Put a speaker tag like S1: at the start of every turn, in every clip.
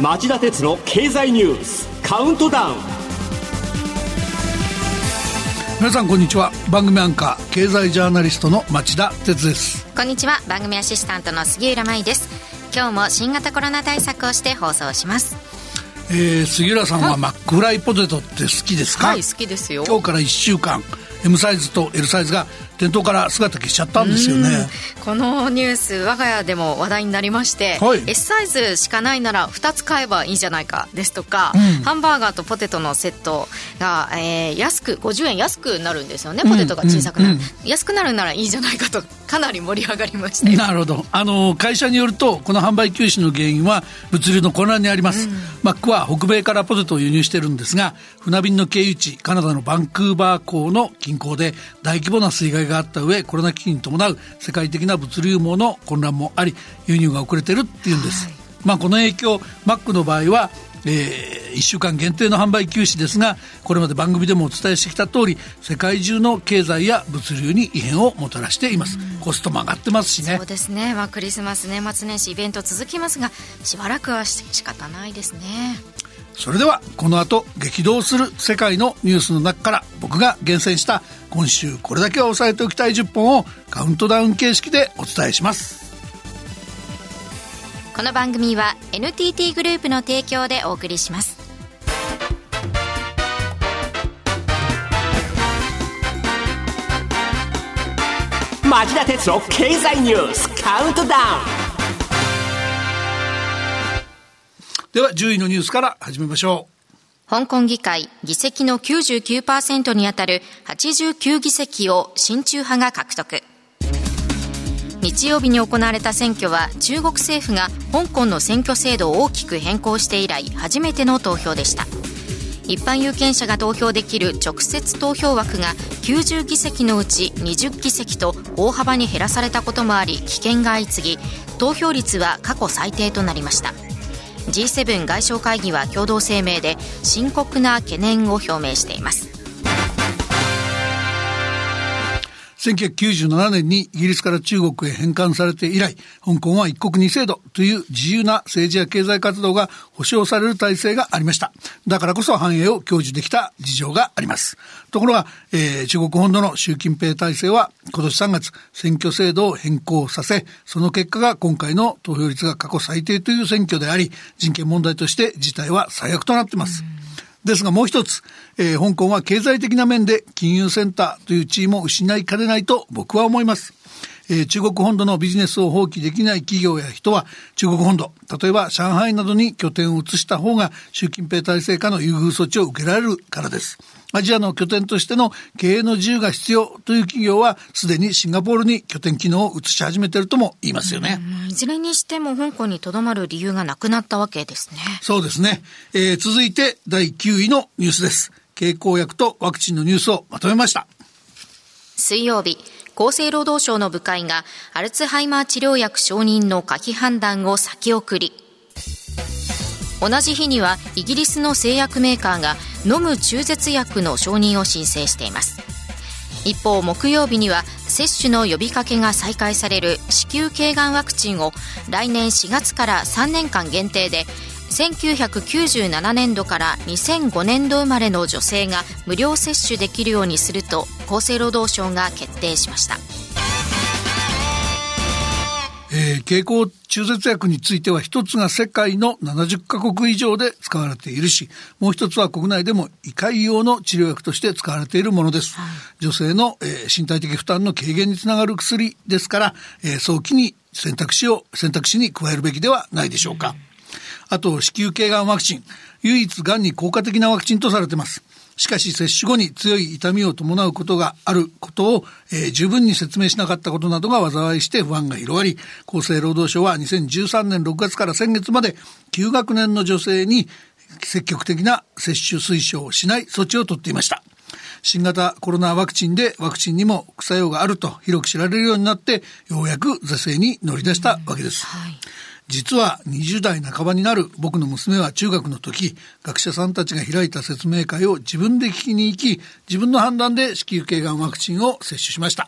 S1: 町田鉄の経済ニュースカウントダウン。
S2: 皆さんこんにちは。番組アンカー経済ジャーナリストの町田鉄です。
S3: こんにちは。番組アシスタントの杉浦舞です。今日も新型コロナ対策をして放送します。
S2: えー、杉浦さんはマックフライポテトって好きですか？
S3: はい好きですよ。
S2: 今日から1週間 M サイズと L サイズが店頭から姿消しちゃったんですよね。
S3: このニュース我が家でも話題になりまして、はい、S サイズしかないなら2つ買えばいいじゃないかですとか、うん、ハンバーガーとポテトのセットが、えー、安く50円安くなるんですよねポテトが小さくなる、うん。うん、安くなるならいいじゃないかとかなり盛り上がりました
S2: なるほど。あの会社によるとこの販売休止の原因は物流の混乱にあります、マックは北米からポテトを輸入してるんですが船便の経由地カナダのバンクーバー港の近郊で大規模な水害があった上コロナ危機に伴う世界的な物流網の混乱もあり輸入が遅れてるっていうんです、はい、まあこの影響マックの場合はえー、1週間限定の販売休止ですがこれまで番組でもお伝えしてきた通り世界中の経済や物流に異変をもたらしています、コストも上がってますしね。
S3: そうですね、まあ、クリスマス年末年始イベント続きますがしばらくは仕方ないですね。
S2: それではこの後激動する世界のニュースの中から僕が厳選した今週これだけは押さえておきたい10本をカウントダウン形式でお伝えします。
S3: この番組は NTT グループの提供でお送りします。
S1: 町田鉄の経済ニュースカウントダウン。
S2: では10位のニュースから始めましょ
S3: う。香港議会議席の99%にあたる89議席を親中派が獲得。日曜日に行われた選挙は中国政府が香港の選挙制度を大きく変更して以来初めての投票でした一般有権者が投票できる直接投票枠が90議席のうち20議席と大幅に減らされたこともあり危険が相次ぎ投票率は過去最低となりました G7 外相会議は共同声明で深刻な懸念を表明しています。
S2: 1997年にイギリスから中国へ返還されて以来、香港は一国二制度という自由な政治や経済活動が保障される体制がありました。だからこそ繁栄を享受できた事情があります。ところが、えー、中国本土の習近平体制は今年3月選挙制度を変更させ、その結果が今回の投票率が過去最低という選挙であり、人権問題として事態は最悪となっています。ですがもう一つ、えー、香港は経済的な面で金融センターという地位も失いかねないと僕は思います。えー、中国本土のビジネスを放棄できない企業や人は中国本土、例えば上海などに拠点を移した方が習近平体制下の優遇措置を受けられるからです。アジアの拠点としての経営の自由が必要という企業はすでにシンガポールに拠点機能を移し始めているとも言いますよね。
S3: いずれにしても香港にとどまる理由がなくなったわけですね。
S2: そうですね。えー、続いて第9位のニュースです。経口薬とワクチンのニュースをまとめました。
S3: 水曜日、厚生労働省の部会がアルツハイマー治療薬承認の可否判断を先送り、同じ日にはイギリスの製薬メーカーが飲む中絶薬の承認を申請しています。一方木曜日には接種の呼びかけが再開される子宮頸がんワクチンを来年4月から3年間限定で1997年度から2005年度生まれの女性が無料接種できるようにすると厚生労働省が決定しました。
S2: えー、経口中絶薬については一つが世界の70カ国以上で使われているし、もう一つは国内でも胃潰瘍の治療薬として使われているものです。はい、女性の、えー、身体的負担の軽減につながる薬ですから、えー、早期に選択肢を、選択肢に加えるべきではないでしょうか。あと、子宮頸がんワクチン。唯一がんに効果的なワクチンとされています。しかし接種後に強い痛みを伴うことがあることを、えー、十分に説明しなかったことなどが災いして不安が広がり、厚生労働省は2013年6月から先月まで9学年の女性に積極的な接種推奨をしない措置を取っていました。新型コロナワクチンでワクチンにも副作用があると広く知られるようになってようやく是正に乗り出したわけです。はい実は20代半ばになる僕の娘は中学の時、学者さんたちが開いた説明会を自分で聞きに行き、自分の判断で子宮頸がんワクチンを接種しました。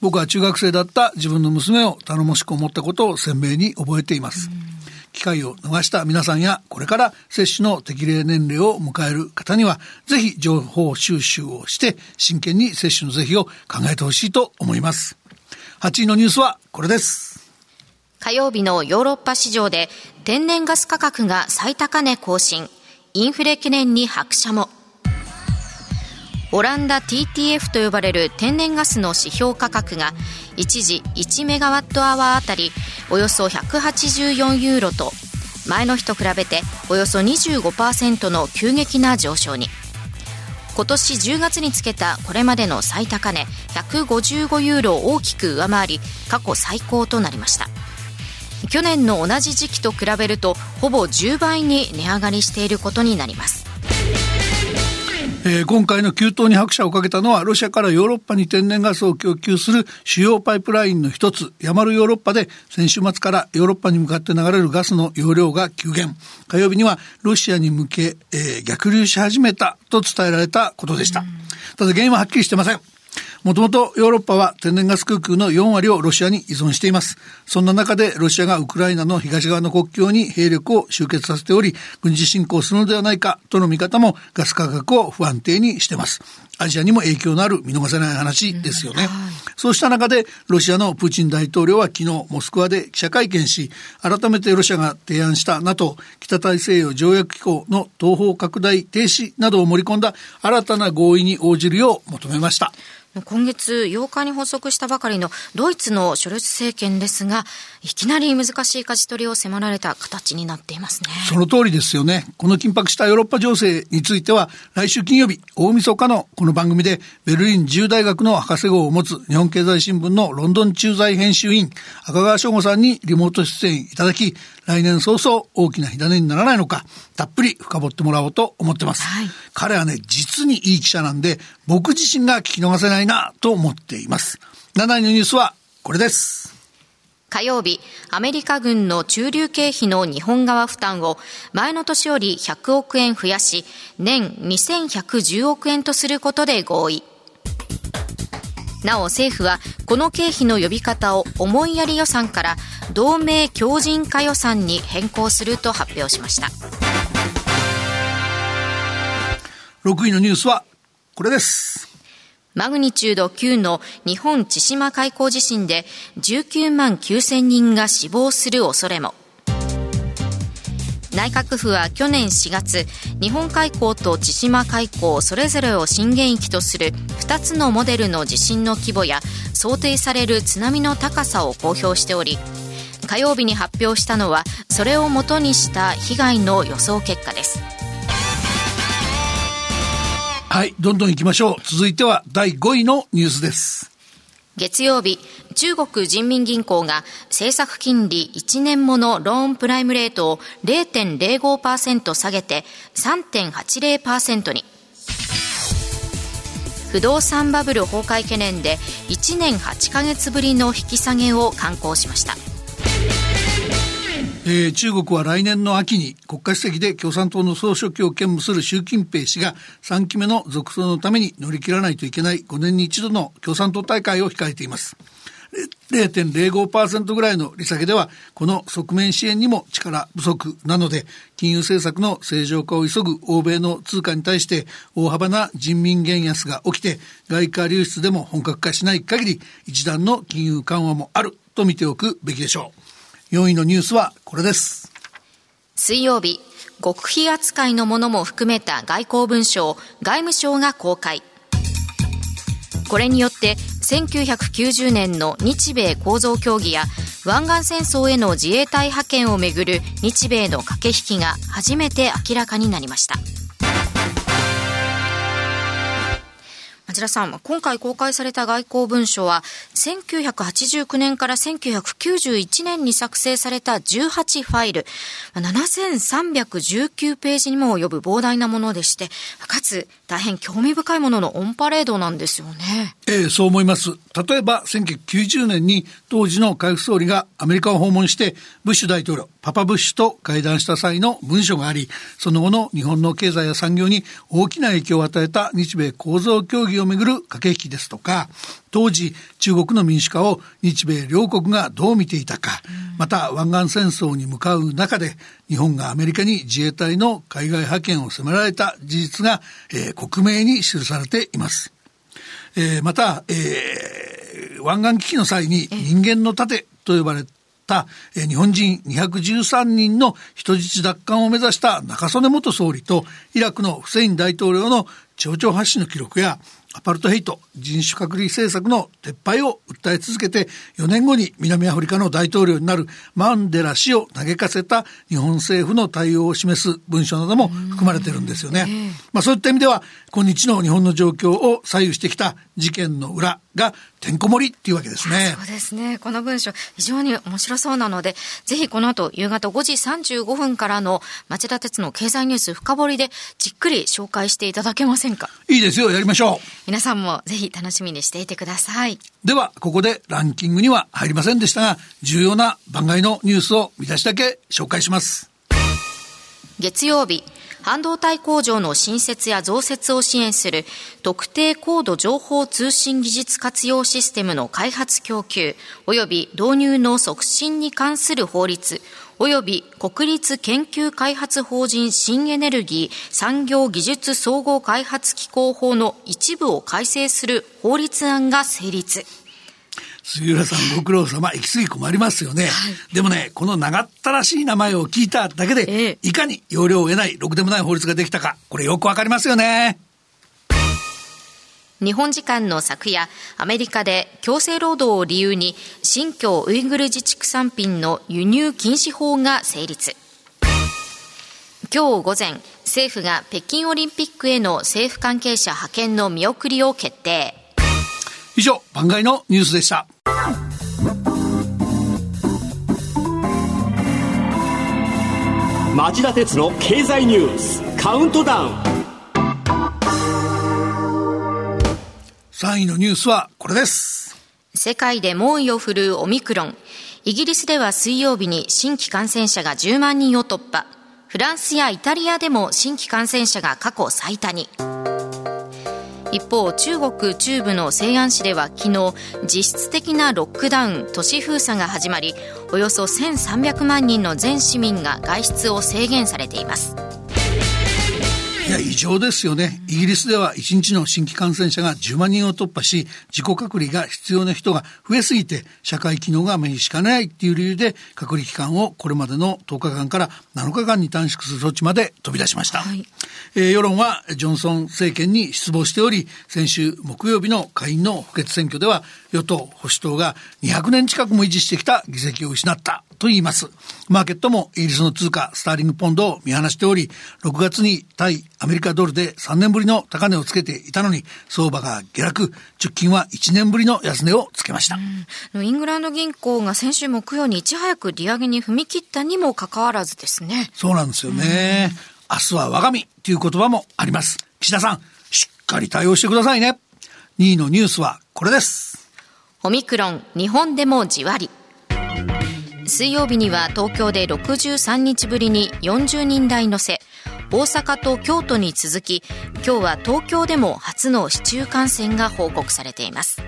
S2: 僕は中学生だった自分の娘を頼もしく思ったことを鮮明に覚えています。機会を逃した皆さんや、これから接種の適齢年齢を迎える方には、ぜひ情報収集をして、真剣に接種の是非を考えてほしいと思います。8位のニュースはこれです。
S3: 火曜日のヨーロッパ市場で天然ガス価格が最高値更新。インフレ懸念に拍車も。オランダ TTF と呼ばれる天然ガスの指標価格が一時1メガワットアワーあたりおよそ184ユーロと前の日と比べておよそ25%の急激な上昇に今年10月につけたこれまでの最高値155ユーロを大きく上回り過去最高となりました去年の同じ時期と比べるとほぼ10倍に値上がりしていることになります。
S2: えー、今回の急騰に拍車をかけたのはロシアからヨーロッパに天然ガスを供給する主要パイプラインの一つヤマルヨーロッパで先週末からヨーロッパに向かって流れるガスの容量が急減。火曜日にはロシアに向け、えー、逆流し始めたと伝えられたことでした。ただ原因ははっきりしてませんもともとヨーロッパは天然ガス空空の4割をロシアに依存しています。そんな中でロシアがウクライナの東側の国境に兵力を集結させており、軍事侵攻するのではないかとの見方もガス価格を不安定にしています。アジアにも影響のある見逃せない話ですよね。うんはい、そうした中でロシアのプーチン大統領は昨日モスクワで記者会見し、改めてロシアが提案した NATO 北大西洋条約機構の東方拡大停止などを盛り込んだ新たな合意に応じるよう求めました。
S3: 今月8日に発足したばかりのドイツのショルツ政権ですが、いきなり難しい舵取りを迫られた形になっていますね。
S2: その通りですよね。この緊迫したヨーロッパ情勢については、来週金曜日、大晦日のこの番組で、ベルリン自由大学の博士号を持つ日本経済新聞のロンドン駐在編集員、赤川翔吾さんにリモート出演いただき、来年早々大きな火種にならないのか、たっぷり深掘ってもらおうと思ってます。はい、彼はね、実にいい記者なんで、僕自身が聞き逃せないなと思っています。7位のニュースはこれです。
S3: 火曜日、アメリカ軍の駐留経費の日本側負担を前の年より100億円増やし、年2110億円とすることで合意。なお政府はこの経費の呼び方を思いやり予算から同盟強靭化予算に変更すると発表しました。
S2: 6位のニュースはこれです。
S3: マグニチュード9の日本千島海溝地震で19万9000人が死亡する恐れも内閣府は去年4月日本海溝と千島海溝それぞれを震源域とする2つのモデルの地震の規模や想定される津波の高さを公表しており火曜日に発表したのはそれをもとにした被害の予想結果です。
S2: はいどんどんいきましょう。続いては第5位のニュースです。
S3: 月曜日、中国人民銀行が政策金利1年ものローンプライムレートを0.05%下げて3.80%に。不動産バブル崩壊懸念で1年8ヶ月ぶりの引き下げを敢行しました。
S2: えー、中国は来年の秋に国家主席で共産党の総書記を兼務する習近平氏が3期目の続投のために乗り切らないといけない5年に一度の共産党大会を控えています。0.05%ぐらいの利下げでは、この側面支援にも力不足なので、金融政策の正常化を急ぐ欧米の通貨に対して大幅な人民元安が起きて、外貨流出でも本格化しない限り、一段の金融緩和もあると見ておくべきでしょう。4位のニュースはこれです。
S3: 水曜日、極秘扱いのものも含めた外交文書を外務省が公開。これによって1990年の日米構造協議や湾岸戦争への自衛隊派遣をめぐる日米の駆け引きが初めて明らかになりました。町田さん、今回公開された外交文書は、1989年から1991年に作成された18ファイル、7319ページにも及ぶ膨大なものでして、かつ大変興味深いもののオンパレードなんですよね。
S2: ええ、そう思います。例えば、1990年に当時の海部総理がアメリカを訪問して、ブッシュ大統領、パパブッシュと会談した際の文書があり、その後の日本の経済や産業に大きな影響を与えた日米構造協議をめぐる駆け引きですとか、当時中国の民主化を日米両国がどう見ていたか、また湾岸戦争に向かう中で日本がアメリカに自衛隊の海外派遣を迫られた事実が、えー、克明に記されています。えー、また、えー、湾岸危機の際に人間の盾と呼ばれた、えー、日本人213人の人質奪還を目指した中曽根元総理とイラクのフセイン大統領の町長発信の記録やアパルトヘイト人種隔離政策の撤廃を訴え続けて4年後に南アフリカの大統領になるマンデラ氏を嘆かせた日本政府の対応を示す文書なども含まれてるんですよね。まあそういった意味では今日の日本の状況を左右してきた事件の裏がてんこ盛りっていうわけですね。
S3: そうですね。この文章非常に面白そうなので、ぜひこの後夕方5時35分からの町田鉄の経済ニュース深掘りでじっくり紹介していただけませんか？
S2: いいですよ。やりましょう。
S3: 皆さんもぜひ楽しみにしていてください。
S2: では、ここでランキングには入りませんでしたが、重要な番外のニュースを見出しだけ紹介します。
S3: 月曜日、半導体工場の新設や増設を支援する特定高度情報通信技術活用システムの開発供給及び導入の促進に関する法律及び国立研究開発法人新エネルギー産業技術総合開発機構法の一部を改正する法律案が成立。
S2: 杉浦さんご苦労様、行き過ぎ困りますよね。はい、でもね、この長ったらしい名前を聞いただけで、ええ、いかに要領を得ない、ろくでもない法律ができたか、これよくわかりますよね。
S3: 日本時間の昨夜、アメリカで強制労働を理由に新疆ウイグル自治区産品の輸入禁止法が成立。今日午前、政府が北京オリンピックへの政府関係者派遣の見送りを決定。
S2: 以上、番外のニュースでした。
S1: 町田鉄の経済ニュースカウントダウン
S2: 3位のニュースはこれです。
S3: 世界で猛威を振るうオミクロン。イギリスでは水曜日に新規感染者が10万人を突破。フランスやイタリアでも新規感染者が過去最多に。一方、中国中部の西安市では昨日、実質的なロックダウン、都市封鎖が始まり、およそ1300万人の全市民が外出を制限されています。
S2: いや、異常ですよね。イギリスでは1日の新規感染者が10万人を突破し、自己隔離が必要な人が増えすぎて、社会機能が目にしかないっていう理由で、隔離期間をこれまでの10日間から7日間に短縮する措置まで飛び出しました。はい、えー、世論はジョンソン政権に失望しており、先週木曜日の下院の補欠選挙では、与党・保守党が200年近くも維持してきた議席を失ったと言います。マーケットもイギリスの通貨スターリングポンドを見放しており、6月に対アメリカドルで3年ぶりの高値をつけていたのに、相場が下落、直近は1年ぶりの安値をつけました。
S3: イングランド銀行が先週木曜にいち早く利上げに踏み切ったにもかかわらずですね。
S2: そうなんですよね。明日は我が身という言葉もあります。岸田さん、しっかり対応してくださいね。2位のニュースはこれです。
S3: オミクロン、日本でもじわり。水曜日には東京で63日ぶりに40人台乗せ、大阪と京都に続き、今日は東京でも初の市中感染が報告されています。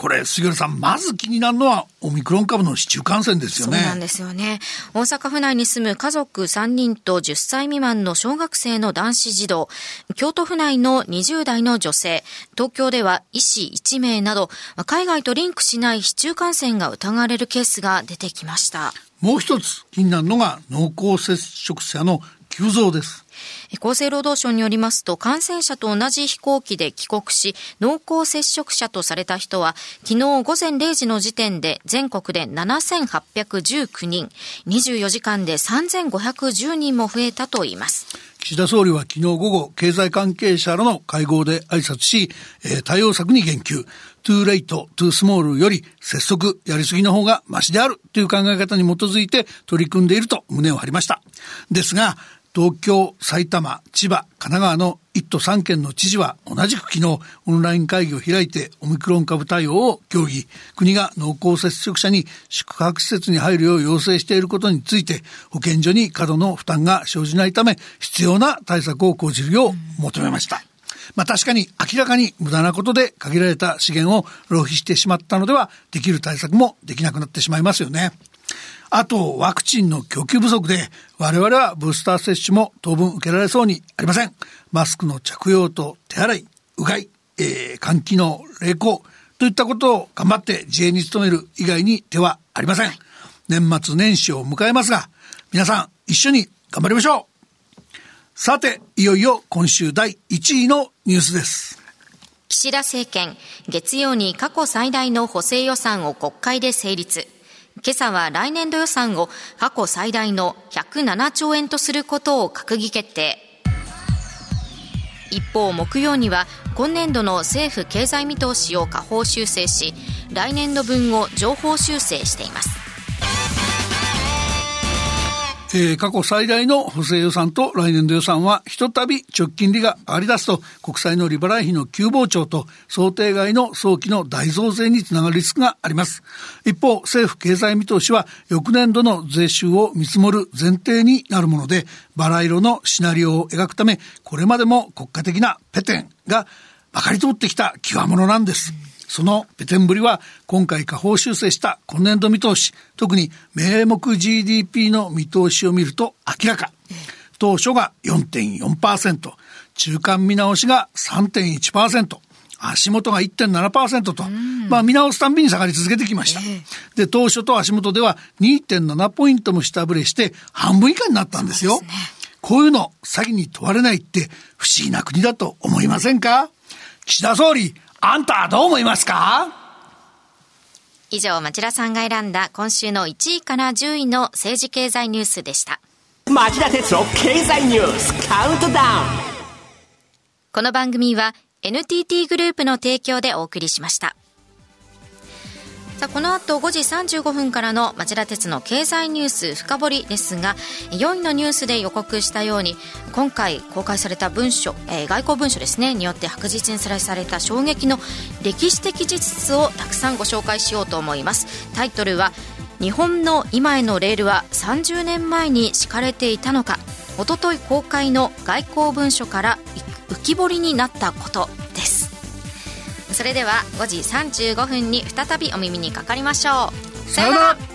S2: これ、杉浦さん、まず気になるのは、オミクロン株の市中感染ですよね。
S3: そうなんですよね。大阪府内に住む家族3人と10歳未満の小学生の男子児童、京都府内の20代の女性、東京では医師1名など、海外とリンクしない市中感染が疑われるケースが出てきました。
S2: もう一つ気になるのが濃厚接触者の急増です。
S3: 厚生労働省によりますと、感染者と同じ飛行機で帰国し、濃厚接触者とされた人は、昨日午前0時の時点で全国で7819人、24時間で3510人も増えたといいます。
S2: 岸田総理は昨日午後、経済関係者らの会合で挨拶し、えー、対応策に言及。 too late、too small より拙速、やりすぎの方がマシであるという考え方に基づいて取り組んでいると胸を張りました。ですが、東京、埼玉、千葉、神奈川の1都3県の知事は同じく昨日オンライン会議を開いてオミクロン株対応を協議。国が濃厚接触者に宿泊施設に入るよう要請していることについて保健所に過度の負担が生じないため必要な対策を講じるよう求めました。まあ確かに明らかに無駄なことで限られた資源を浪費してしまったのではできる対策もできなくなってしまいますよね。あと、ワクチンの供給不足で、我々はブースター接種も当分受けられそうにありません。マスクの着用と手洗い、うがい、えー、換気の励行といったことを頑張って自衛に努める以外に手はありません。年末年始を迎えますが、皆さん一緒に頑張りましょうさて、いよいよ今週第1位のニュースです。
S3: 岸田政権、月曜に過去最大の補正予算を国会で成立。今朝は来年度予算を過去最大の107兆円とすることを閣議決定。一方、木曜には今年度の政府経済見通しを下方修正し、来年度分を上方修正しています。
S2: えー、過去最大の補正予算と来年度予算は、ひとたび直近利が上がり出すと、国債の利払い費の急膨張と、想定外の早期の大増税につながるリスクがあります。一方、政府経済見通しは、翌年度の税収を見積もる前提になるもので、バラ色のシナリオを描くため、これまでも国家的なペテンがまかり通ってきた極物なんです。そのペテンぶりは今回下方修正した今年度見通し、特に名目 GDP の見通しを見ると明らか。当初が4.4%、中間見直しが3.1%、足元が1.7%と、まあ見直すたんびに下がり続けてきました。で、当初と足元では2.7ポイントも下振れして半分以下になったんですよ。こういうの詐欺に問われないって不思議な国だと思いませんか？岸田総理、あんたどう思いますか？
S3: 以上、町田さんが選んだ今週の1位から10位の政治経済ニュースでした。
S1: 町田哲郎経済ニュースカウントダウン
S3: この番組は NTT グループの提供でお送りしました。さあこの後5時35分からの町田鉄の経済ニュース深掘りですが4位のニュースで予告したように今回公開された文書、えー、外交文書ですねによって白日にさらされた衝撃の歴史的事実をたくさんご紹介しようと思います。タイトルは日本の今へのレールは30年前に敷かれていたのか。おととい公開の外交文書から浮き彫りになったこと。それでは5時35分に再びお耳にかかりましょう。
S2: さようなら。